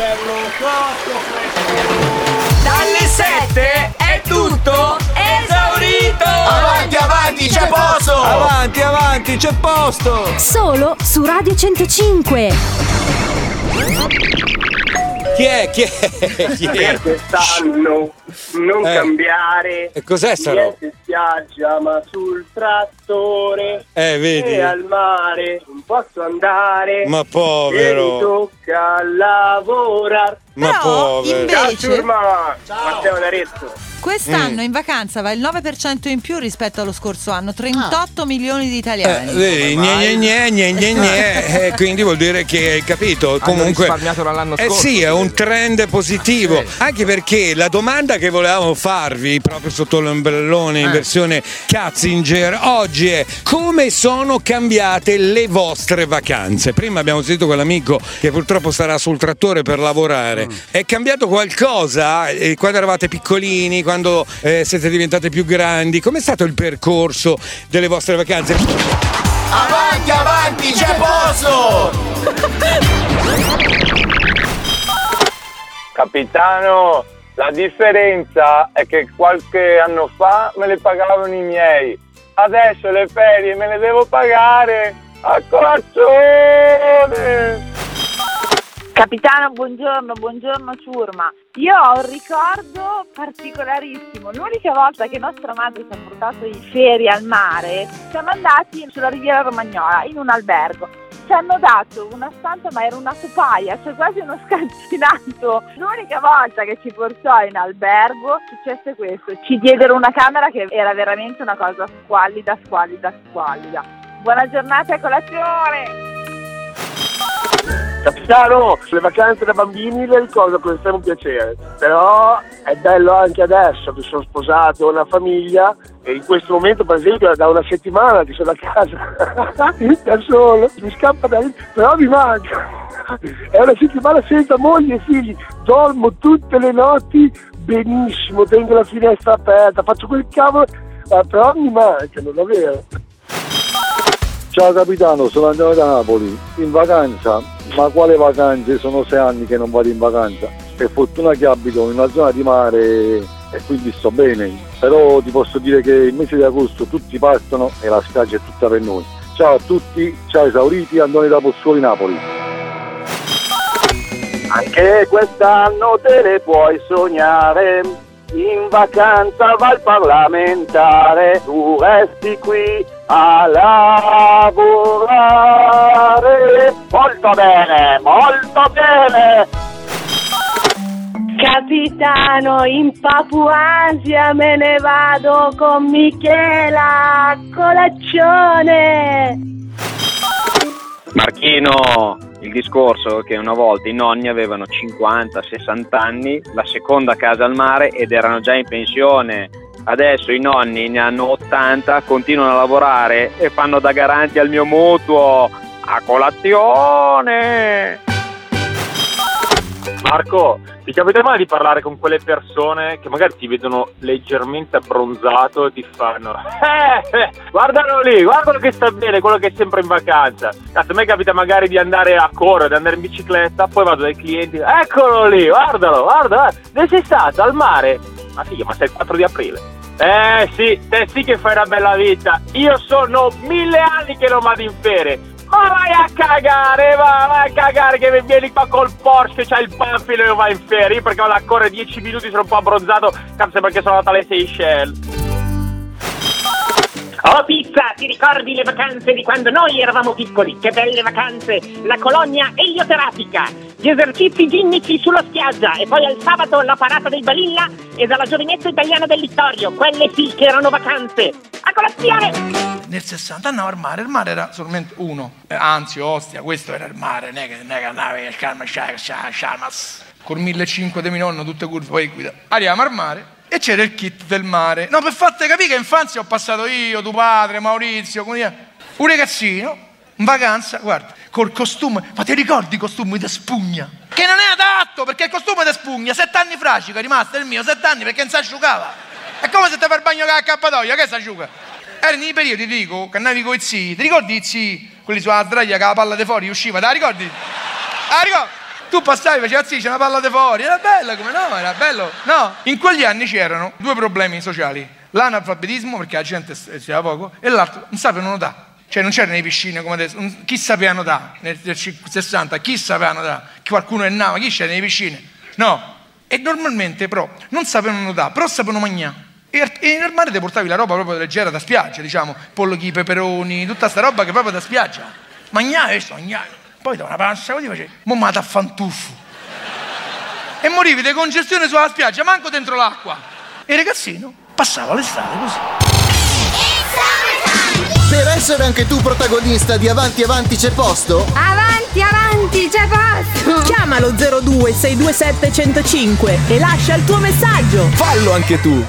bello cotto fresco. Dalle 7 è tutto esaurito! Avanti, avanti, c'è posto! Avanti, avanti, c'è posto! Solo su Radio 105. Chi è? Chi è? Chi è? Quest'anno non Eh. cambiare. E cos'è sta roba? Niente spiaggia, ma sul trattore. Eh, vedi? E al mare non posso andare. Ma E mi povero! tocca lavorare. Ma povero! Ciao, invece- Ciurma! Matteo Naretto. Quest'anno Mm. in vacanza va il 9% in più rispetto allo scorso anno, 38 milioni di Eh, italiani. vedi, gne, gne, gne, gne, gne, gne, eh, quindi vuol dire che hai capito. Comunque, risparmiato dall'anno eh scorso, sì, è un trend positivo. Eh. Anche perché la domanda che volevamo farvi proprio sotto l'ombrellone in Eh. versione Katzinger oggi è come sono cambiate le vostre vacanze? Prima abbiamo sentito quell'amico che purtroppo starà sul trattore per lavorare. Mm. È cambiato qualcosa eh, quando eravate piccolini, quando eh, siete diventate più grandi? Com'è stato il percorso delle vostre vacanze? Avanti, avanti, c'è posto! Capitano, la differenza è che qualche anno fa me le pagavano i miei. Adesso le ferie me le devo pagare a colazione. Capitano, buongiorno, buongiorno Ciurma. Io ho un ricordo particolarissimo. L'unica volta che nostra madre ci ha portato in ferie al mare, siamo andati sulla riviera romagnola in un albergo. Ci hanno dato una stanza, ma era una topaia, cioè quasi uno scalzinato. L'unica volta che ci portò in albergo successe questo. Ci diedero una camera che era veramente una cosa squallida, squallida, squallida. Buona giornata e colazione! Capitano, le vacanze da bambini le ricordo con estremo piacere, però è bello anche adesso che sono sposato, ho una famiglia e in questo momento per esempio da una settimana che sono a casa da solo, mi scappa da lì, però mi manca. È una settimana senza moglie e figli, dormo tutte le notti benissimo, tengo la finestra aperta, faccio quel cavolo, eh, però mi mancano, davvero. Ciao capitano, sono andato da Napoli in vacanza, ma quale vacanze? Sono sei anni che non vado in vacanza. Per fortuna che abito in una zona di mare e quindi sto bene. Però ti posso dire che il mese di agosto tutti partono e la spiaggia è tutta per noi. Ciao a tutti, ciao esauriti, Andone da Pozzuoli Napoli. Anche quest'anno te le puoi sognare. In vacanza va il parlamentare, tu resti qui a lavorare. Molto bene, molto bene. Capitano, in Papuasia me ne vado con Michela a colazione. Marchino, il discorso è che una volta i nonni avevano 50-60 anni, la seconda casa al mare ed erano già in pensione. Adesso i nonni ne hanno 80, continuano a lavorare e fanno da garanti al mio mutuo. A colazione! Marco, ti capita mai di parlare con quelle persone che magari ti vedono leggermente abbronzato e ti fanno eh, eh, guardalo lì, guardalo che sta bene, quello che è sempre in vacanza. Cazzo, a me capita magari di andare a correre, di andare in bicicletta, poi vado dai clienti, eccolo lì, guardalo, guarda, dove sei stato? Al mare? Ma figa, ma sei il 4 di aprile. Eh sì, te sì che fai una bella vita. Io sono mille anni che non vado in ferie. Ma vai a cagare, va, vai a cagare che vieni qua col Porsche, c'hai il panfilo e io vai in ferie Io perché vado a correre 10 minuti, sono un po' abbronzato, cazzo perché sono andato alle Seychelles. Oh pizza, ti ricordi le vacanze di quando noi eravamo piccoli? Che belle vacanze! La colonia elioterapica, gli esercizi ginnici sulla spiaggia e poi al sabato la parata dei Balilla e dalla giovinezza italiana del Littorio. Quelle sì che erano vacanze! A colazione! Nel 60 andavo al mare, il mare era solamente uno, Eh, anzi Ostia, questo era il mare, non è che, non è che andavi a Sharm el Sharmas, con 1500 di mio nonno, tutte curve, poi guida. Arriviamo al mare e c'era il kit del mare. No, per farti capire che infanzia ho passato io, tuo padre, Maurizio, con un ragazzino, in vacanza, guarda, col costume, ma ti ricordi i costumi da spugna? Che non è adatto, perché il costume da spugna, sette anni frascico è rimasto il mio, sette anni perché non si asciugava. È come se ti fai il bagno con la cappatoia, che si asciuga? Erano i periodi, ti dico, che andavi con i zii, ti ricordi i zii, quelli sulla sdraia che la palla di fuori usciva, te la ricordi? Ah, ricordi? Tu passavi, facevi sì, c'è una palla di fuori, era bello come no, era bello. No, in quegli anni c'erano due problemi sociali. L'analfabetismo, perché la gente studiava poco, e l'altro, non sapevano nuotare. Cioè non c'erano le piscine come adesso, chi sapeva nuotare nel, nel 60, chi sapeva nuotare? Qualcuno è nato, chi c'era nelle piscine? No. E normalmente però non sapevano nuotare, però sapevano mangiare. E, nel mare ti portavi la roba proprio leggera da spiaggia, diciamo, pollochi, peperoni, tutta sta roba che proprio da spiaggia. Mangiavi, questo mangiavi. Poi da una pancia così facevi, mo ma da fantuffo. E morivi di congestione sulla spiaggia, manco dentro l'acqua. E il ragazzino passava l'estate così. Per essere anche tu protagonista di Avanti Avanti c'è posto? Avanti, avanti, c'è posto! Chiamalo 02 627 105 e lascia il tuo messaggio. Fallo anche tu!